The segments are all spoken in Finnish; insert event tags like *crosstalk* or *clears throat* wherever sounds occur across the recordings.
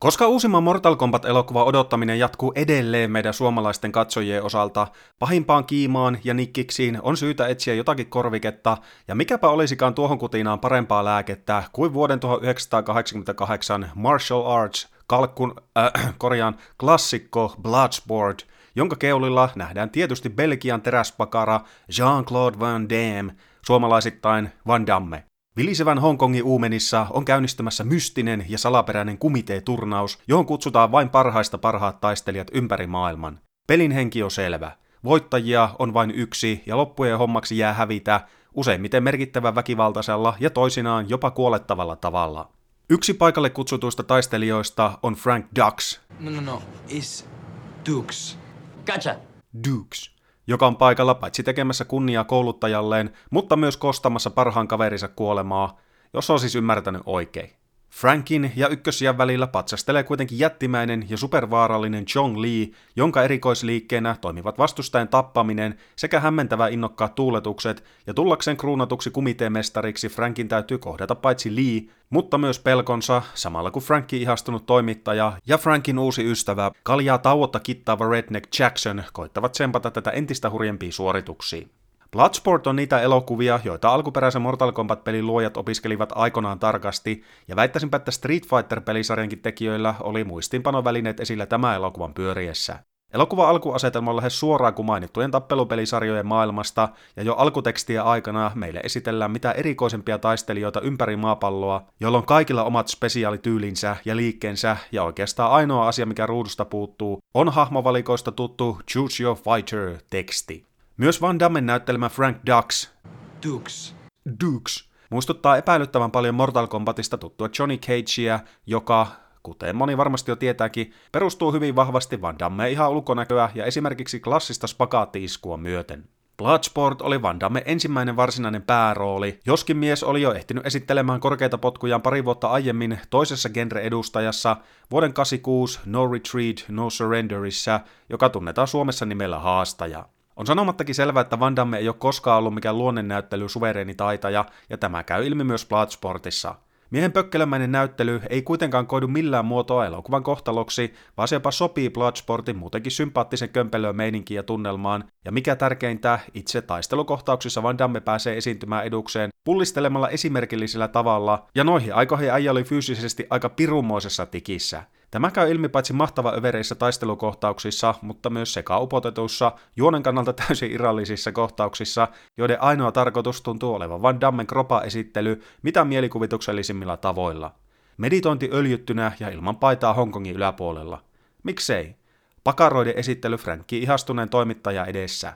Koska uusimman Mortal Kombat-elokuvan odottaminen jatkuu edelleen meidän suomalaisten katsojien osalta, pahimpaan kiimaan ja nikkiksiin on syytä etsiä jotakin korviketta, ja mikäpä olisikaan tuohon kutinaan parempaa lääkettä kuin vuoden 1988 Martial Arts kalkkun, äh, *clears throat* korjaan, klassikko Bloodsport, jonka keulilla nähdään tietysti Belgian teräspakara Jean-Claude Van Damme, suomalaisittain Van Damme. Vilisevän Hongkongin uumenissa on käynnistymässä mystinen ja salaperäinen kumitee-turnaus, johon kutsutaan vain parhaista parhaat taistelijat ympäri maailman. Pelin henki on selvä. Voittajia on vain yksi ja loppujen hommaksi jää hävitä, useimmiten merkittävän väkivaltaisella ja toisinaan jopa kuolettavalla tavalla. Yksi paikalle kutsutuista taistelijoista on Frank Dux. No, no, no. Is Dukes. Gotcha. Dukes, joka on paikalla paitsi tekemässä kunniaa kouluttajalleen, mutta myös kostamassa parhaan kaverinsa kuolemaa, jos on siis ymmärtänyt oikein. Frankin ja ykkösiän välillä patsastelee kuitenkin jättimäinen ja supervaarallinen Chong Lee, jonka erikoisliikkeenä toimivat vastustajan tappaminen sekä hämmentävä innokkaat tuuletukset, ja tullakseen kruunatuksi kumiteemestariksi Frankin täytyy kohdata paitsi Lee, mutta myös pelkonsa, samalla kun Frankin ihastunut toimittaja ja Frankin uusi ystävä, kaljaa tauotta kittaava Redneck Jackson, koittavat tsempata tätä entistä hurjempia suorituksia. Bloodsport on niitä elokuvia, joita alkuperäisen Mortal Kombat-pelin luojat opiskelivat aikanaan tarkasti, ja väittäisinpä, että Street Fighter-pelisarjankin tekijöillä oli muistinpanovälineet esillä tämän elokuvan pyöriessä. Elokuva alkuasetelma on lähes suoraan kuin mainittujen tappelupelisarjojen maailmasta, ja jo alkutekstiä aikana meille esitellään mitä erikoisempia taistelijoita ympäri maapalloa, jolloin kaikilla omat spesiaalityylinsä ja liikkeensä, ja oikeastaan ainoa asia, mikä ruudusta puuttuu, on hahmovalikoista tuttu Choose Your Fighter-teksti. Myös Van Dammen näyttelemä Frank Dux, Dukes. Dukes, muistuttaa epäilyttävän paljon Mortal Kombatista tuttua Johnny Cagea, joka, kuten moni varmasti jo tietääkin, perustuu hyvin vahvasti Van Damme ihan ulkonäköä ja esimerkiksi klassista spagaatti-iskua myöten. Bloodsport oli Van Damme ensimmäinen varsinainen päärooli, joskin mies oli jo ehtinyt esittelemään korkeita potkujaan pari vuotta aiemmin toisessa genre-edustajassa vuoden 86 No Retreat, No Surrenderissa, joka tunnetaan Suomessa nimellä Haastaja. On sanomattakin selvää, että Van Damme ei ole koskaan ollut mikään luonnennäyttely suvereeni taitaja, ja tämä käy ilmi myös Bloodsportissa. Miehen pökkelemäinen näyttely ei kuitenkaan koidu millään muotoa elokuvan kohtaloksi, vaan se jopa sopii Bloodsportin muutenkin sympaattisen kömpelöön meininkiin ja tunnelmaan, ja mikä tärkeintä, itse taistelukohtauksissa Van Damme pääsee esiintymään edukseen pullistelemalla esimerkillisellä tavalla, ja noihin aikoihin äijä oli fyysisesti aika pirummoisessa tikissä. Tämä käy ilmi paitsi mahtava övereissä taistelukohtauksissa, mutta myös sekaupotetuissa, juonen kannalta täysin irrallisissa kohtauksissa, joiden ainoa tarkoitus tuntuu olevan vain Dammen kropa-esittely mitä mielikuvituksellisimmilla tavoilla. Meditointi öljyttynä ja ilman paitaa Hongkongin yläpuolella. Miksei? Pakaroiden esittely Frankin ihastuneen toimittaja edessä.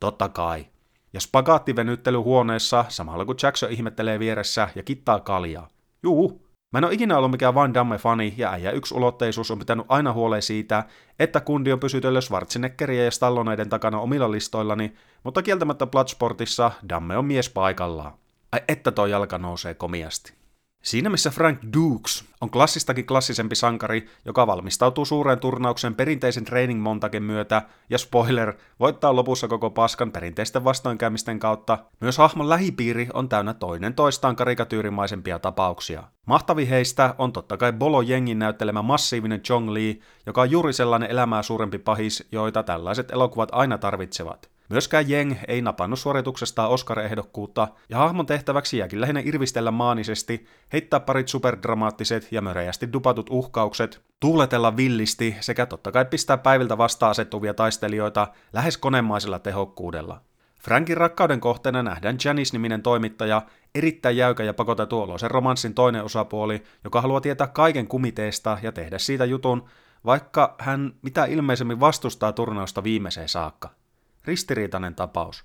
Totta kai. Ja spagaattivenyttely huoneessa samalla kun Jackson ihmettelee vieressä ja kittaa kaljaa. Juu, Mä en ole ikinä ollut mikään Van Damme-fani, ja äijä yksi ulotteisuus on pitänyt aina huoleen siitä, että kundi on pysytellyt Schwarzeneggeria ja Stalloneiden takana omilla listoillani, mutta kieltämättä Bloodsportissa Damme on mies paikallaan. Ai että toi jalka nousee komiasti. Siinä missä Frank Dukes on klassistakin klassisempi sankari, joka valmistautuu suureen turnaukseen perinteisen training montaken myötä, ja spoiler, voittaa lopussa koko paskan perinteisten vastoinkäymisten kautta, myös hahmon lähipiiri on täynnä toinen toistaan karikatyyrimaisempia tapauksia. Mahtavi heistä on totta kai Bolo Jengin näyttelemä massiivinen Chong Li, joka on juuri sellainen elämää suurempi pahis, joita tällaiset elokuvat aina tarvitsevat. Myöskään Jeng ei napannut suorituksestaan Oscar-ehdokkuutta, ja hahmon tehtäväksi jääkin lähinnä irvistellä maanisesti, heittää parit superdramaattiset ja möreästi dupatut uhkaukset, tuuletella villisti sekä totta kai pistää päiviltä vasta asettuvia taistelijoita lähes konemaisella tehokkuudella. Frankin rakkauden kohteena nähdään Janice-niminen toimittaja, erittäin jäykä ja pakotettu oloisen romanssin toinen osapuoli, joka haluaa tietää kaiken kumiteesta ja tehdä siitä jutun, vaikka hän mitä ilmeisemmin vastustaa turnausta viimeiseen saakka. Ristiriitainen tapaus.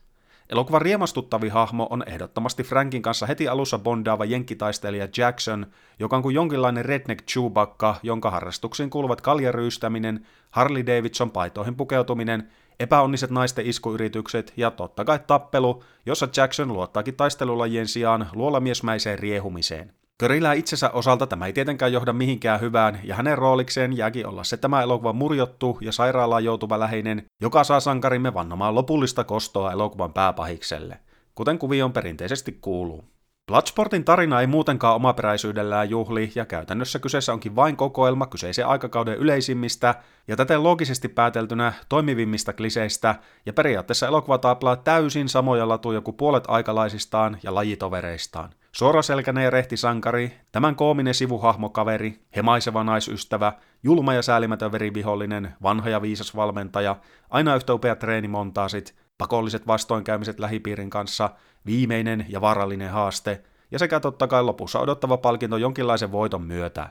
Elokuvan riemastuttavi hahmo on ehdottomasti Frankin kanssa heti alussa bondaava jenkkitaistelija Jackson, joka on kuin jonkinlainen redneck Chewbacca, jonka harrastuksiin kuuluvat kaljaryystäminen, Harley Davidson paitoihin pukeutuminen, epäonniset naisten iskuyritykset ja totta kai tappelu, jossa Jackson luottaakin taistelulajien sijaan luolamiesmäiseen riehumiseen. Körilää itsensä osalta tämä ei tietenkään johda mihinkään hyvään, ja hänen roolikseen jääkin olla se tämä elokuvan murjottu ja sairaalaan joutuva läheinen, joka saa sankarimme vannomaan lopullista kostoa elokuvan pääpahikselle, kuten kuvion perinteisesti kuuluu. Bloodsportin tarina ei muutenkaan omaperäisyydellään juhli, ja käytännössä kyseessä onkin vain kokoelma kyseisen aikakauden yleisimmistä ja täten loogisesti pääteltynä toimivimmista kliseistä, ja periaatteessa elokuva taaplaa täysin samoja latuja kuin puolet aikalaisistaan ja lajitovereistaan. Suoraselkäinen ja rehti sankari, tämän koominen sivuhahmokaveri, hemaiseva naisystävä, julma ja säälimätön verivihollinen, vanha ja viisas valmentaja, aina yhtä upea treenimontaasit, pakolliset vastoinkäymiset lähipiirin kanssa, viimeinen ja vaarallinen haaste, ja sekä totta kai lopussa odottava palkinto jonkinlaisen voiton myötä.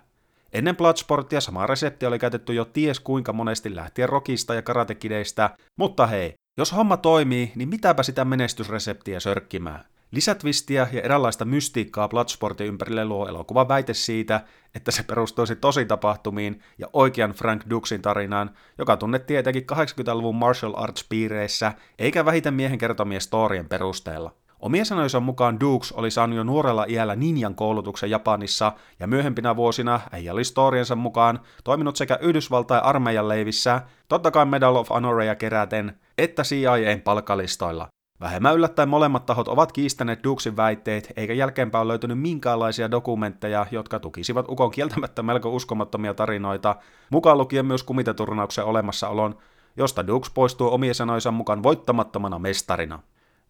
Ennen Bloodsportia sama resepti oli käytetty jo ties kuinka monesti lähtien rokista ja karatekideistä, mutta hei, jos homma toimii, niin mitäpä sitä menestysreseptiä sörkkimään. Lisätvistiä ja eräänlaista mystiikkaa Bloodsportin ympärille luo elokuva väite siitä, että se perustuisi tositapahtumiin ja oikean Frank Duxin tarinaan, joka tunnettiin etenkin 80-luvun martial arts-piireissä, eikä vähiten miehen kertomien storien perusteella. Omien sanojensa mukaan Dukes oli saanut jo nuorella iällä ninjan koulutuksen Japanissa ja myöhempinä vuosina äijä oli storiensa mukaan toiminut sekä Yhdysvaltain armeijan leivissä, totta kai Medal of Honoria keräten, että CIAn palkalistoilla. Vähemmän yllättäen molemmat tahot ovat kiistäneet Dukesin väitteet, eikä jälkeenpäin ole löytynyt minkäänlaisia dokumentteja, jotka tukisivat Ukon kieltämättä melko uskomattomia tarinoita, mukaan lukien myös kumiteturnauksen olemassaolon, josta Dukes poistuu omien sanojensa mukaan voittamattomana mestarina.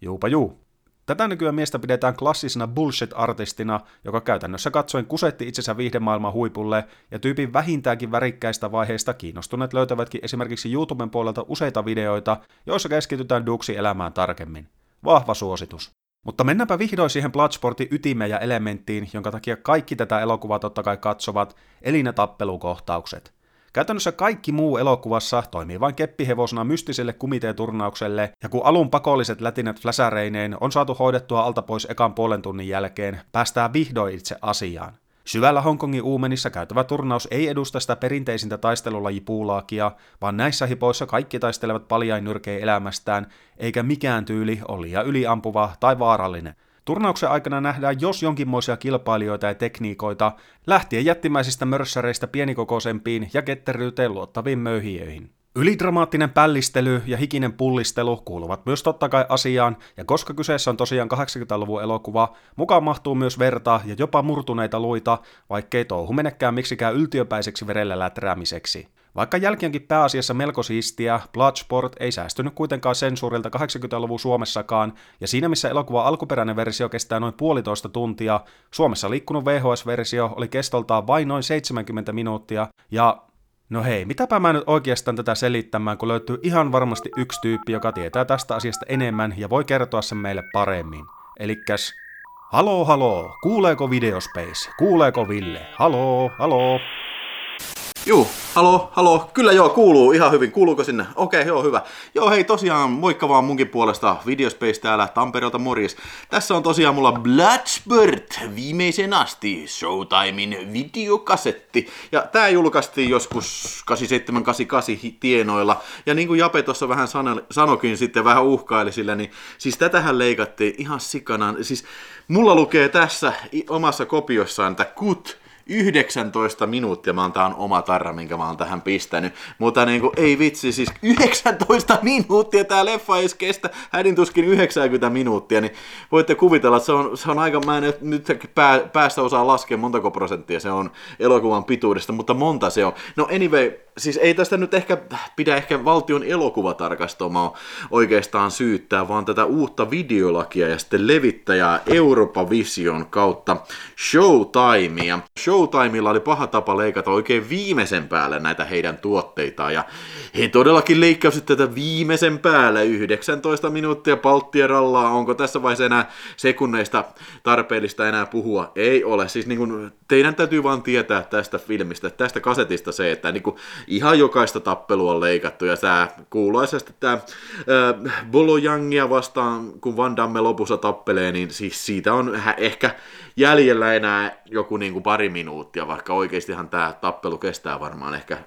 Juupa juu. Tätä nykyään miestä pidetään klassisena bullshit-artistina, joka käytännössä katsoen kusetti itsensä viihdemaailman huipulle, ja tyypin vähintäänkin värikkäistä vaiheista kiinnostuneet löytävätkin esimerkiksi YouTuben puolelta useita videoita, joissa keskitytään Duxi elämään tarkemmin. Vahva suositus. Mutta mennäänpä vihdoin siihen Bloodsportin ytimeen ja elementtiin, jonka takia kaikki tätä elokuvaa totta kai katsovat, eli ne tappelukohtaukset. Käytännössä kaikki muu elokuvassa toimii vain keppihevosena mystiselle kumiteeturnaukselle, ja kun alun pakolliset lätinät fläsäreineen on saatu hoidettua alta pois ekan puolen tunnin jälkeen, päästään vihdoin itse asiaan. Syvällä Hongkongin uumenissa käytävä turnaus ei edusta sitä perinteisintä taistelulajipuulaakia, vaan näissä hipoissa kaikki taistelevat paljain nyrkein elämästään, eikä mikään tyyli ole liian yliampuva tai vaarallinen. Turnauksen aikana nähdään jos jonkinmoisia kilpailijoita ja tekniikoita, lähtien jättimäisistä mörssäreistä pienikokoisempiin ja ketteryyteen luottaviin möyhiöihin. Ylidramaattinen pällistely ja hikinen pullistelu kuuluvat myös totta kai asiaan, ja koska kyseessä on tosiaan 80-luvun elokuva, mukaan mahtuu myös verta ja jopa murtuneita luita, vaikkei touhu menekään miksikään yltiöpäiseksi verellä läträämiseksi. Vaikka jälkeenkin pääasiassa melko siistiä, Bloodsport ei säästynyt kuitenkaan sensuurilta 80-luvun Suomessakaan, ja siinä missä elokuva alkuperäinen versio kestää noin puolitoista tuntia, Suomessa liikkunut VHS-versio oli kestoltaan vain noin 70 minuuttia, ja No hei, mitäpä mä nyt oikeastaan tätä selittämään, kun löytyy ihan varmasti yksi tyyppi, joka tietää tästä asiasta enemmän ja voi kertoa sen meille paremmin. Elikkäs, haloo haloo, kuuleeko Videospace? Kuuleeko Ville? Haloo, haloo. Juu, halo, halo, kyllä joo, kuuluu ihan hyvin, kuuluuko sinne? Okei, okay, joo, hyvä. Joo, hei, tosiaan, moikka vaan munkin puolesta, Videospace täällä Tampereelta, morjes. Tässä on tosiaan mulla Bloodsport viimeisen asti, Showtimein videokasetti. Ja tää julkaistiin joskus 87-88 tienoilla. Ja niin kuin Jape tuossa vähän sanokin sitten, vähän uhkaili sillä, niin siis tätähän leikattiin ihan sikana. Siis mulla lukee tässä omassa kopiossaan, että kut 19 minuuttia, mä oon tää on oma tarra, minkä mä oon tähän pistänyt. Mutta niin kuin, ei vitsi, siis 19 *laughs* minuuttia tää leffa ei kestä hädin tuskin 90 minuuttia, niin voitte kuvitella, että se on, se on aika, mä en nyt pää, päästä osaa laskea montako prosenttia se on elokuvan pituudesta, mutta monta se on. No anyway, siis ei tästä nyt ehkä pidä ehkä valtion elokuvatarkastamaa oikeastaan syyttää, vaan tätä uutta videolakia ja sitten levittäjää Europa Vision kautta Showtimea. Showtimeilla oli paha tapa leikata oikein viimeisen päälle näitä heidän tuotteitaan ja he todellakin leikkasivat tätä viimeisen päälle 19 minuuttia palttia rallaa. Onko tässä vaiheessa enää sekunneista tarpeellista enää puhua? Ei ole. Siis niin kuin, teidän täytyy vaan tietää tästä filmistä, tästä kasetista se, että niin kuin, ihan jokaista tappelua on leikattu, ja tämä kuuluisasti tämä Bolojangia vastaan, kun Van Damme lopussa tappelee, niin siis siitä on ehkä jäljellä enää joku niin kuin pari minuuttia, vaikka oikeastihan tämä tappelu kestää varmaan ehkä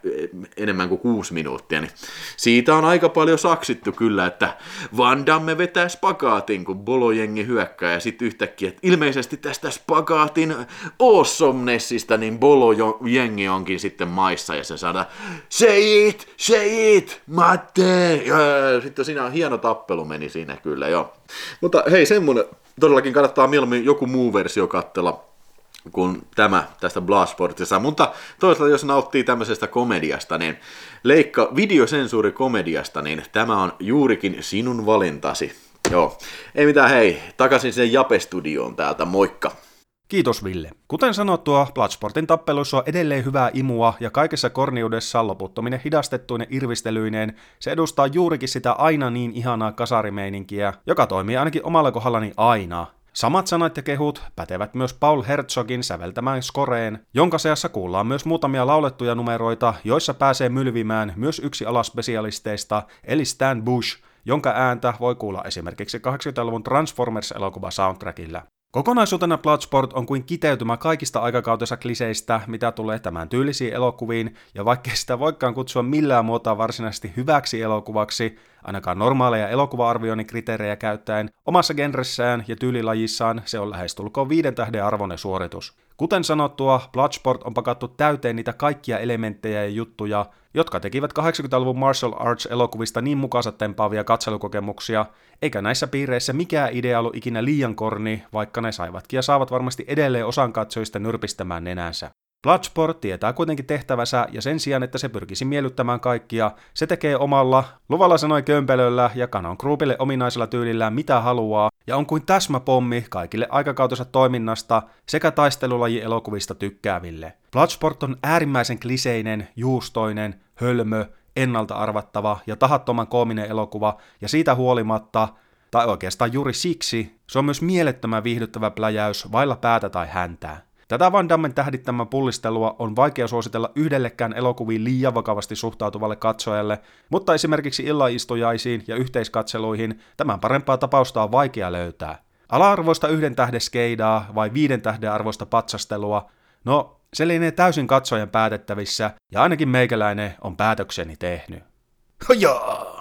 enemmän kuin kuusi minuuttia, niin siitä on aika paljon saksittu kyllä, että Van Damme vetää spagaatin, kun Bolojengi hyökkää, ja sitten yhtäkkiä, että ilmeisesti tästä spagaatin awesomenessista, niin Bolojengi onkin sitten maissa, ja se saadaan say it, say it, Matte, ja sitten siinä hieno tappelu meni siinä kyllä, joo. Mutta hei, semmonen todellakin kannattaa mieluummin joku muu versio katsella kuin tämä tästä Bloodsportista. Mutta toisaalta jos nauttii tämmöisestä komediasta, niin leikka videosensuuri komediasta, niin tämä on juurikin sinun valintasi. Joo, ei mitään hei, takaisin sinne Jape-studioon täältä, moikka! Kiitos Ville. Kuten sanottua, Bloodsportin tappeluissa on edelleen hyvää imua ja kaikessa korniudessaan loputtominen hidastettuinen irvistelyineen se edustaa juurikin sitä aina niin ihanaa kasarimeininkiä, joka toimii ainakin omalla kohdallani aina. Samat sanat ja kehut pätevät myös Paul Herzogin säveltämään skoreen, jonka seassa kuullaan myös muutamia laulettuja numeroita, joissa pääsee mylvimään myös yksi alaspesialisteista, eli Stan Bush, jonka ääntä voi kuulla esimerkiksi 80-luvun Transformers-elokuva soundtrackilla. Kokonaisuutena Bloodsport on kuin kiteytymä kaikista aikakautensa kliseistä, mitä tulee tämän tyylisiin elokuviin, ja vaikkei sitä voikaan kutsua millään muotoa varsinaisesti hyväksi elokuvaksi, ainakaan normaaleja elokuva-arvioinnin kriteerejä käyttäen, omassa genressään ja tyylilajissaan se on lähestulkoon viiden tähden arvoinen suoritus. Kuten sanottua, Bloodsport on pakattu täyteen niitä kaikkia elementtejä ja juttuja, jotka tekivät 80-luvun martial arts-elokuvista niin mukaansa tempaavia katselukokemuksia, eikä näissä piireissä mikään idea ollut ikinä liian korni, vaikka ne saivatkin ja saavat varmasti edelleen osan katsojista nyrpistämään nenänsä. Bloodsport tietää kuitenkin tehtävänsä ja sen sijaan, että se pyrkisi miellyttämään kaikkia, se tekee omalla, luvalla sanoi kömpelöllä ja Canon Groupille ominaisella tyylillään mitä haluaa ja on kuin täsmäpommi kaikille aikakautensa toiminnasta sekä taistelulaji elokuvista tykkääville. Bloodsport on äärimmäisen kliseinen, juustoinen, hölmö, ennalta arvattava ja tahattoman koominen elokuva ja siitä huolimatta tai oikeastaan juuri siksi, se on myös mielettömän viihdyttävä pläjäys vailla päätä tai häntää. Tätä Van Dammen tähdittämän pullistelua on vaikea suositella yhdellekään elokuviin liian vakavasti suhtautuvalle katsojalle, mutta esimerkiksi illaistujaisiin ja yhteiskatseluihin tämän parempaa tapausta on vaikea löytää. Ala-arvoista yhden tähden skeidaa vai viiden tähden arvoista patsastelua, no se lienee täysin katsojan päätettävissä ja ainakin meikäläinen on päätökseni tehnyt. Hojaa!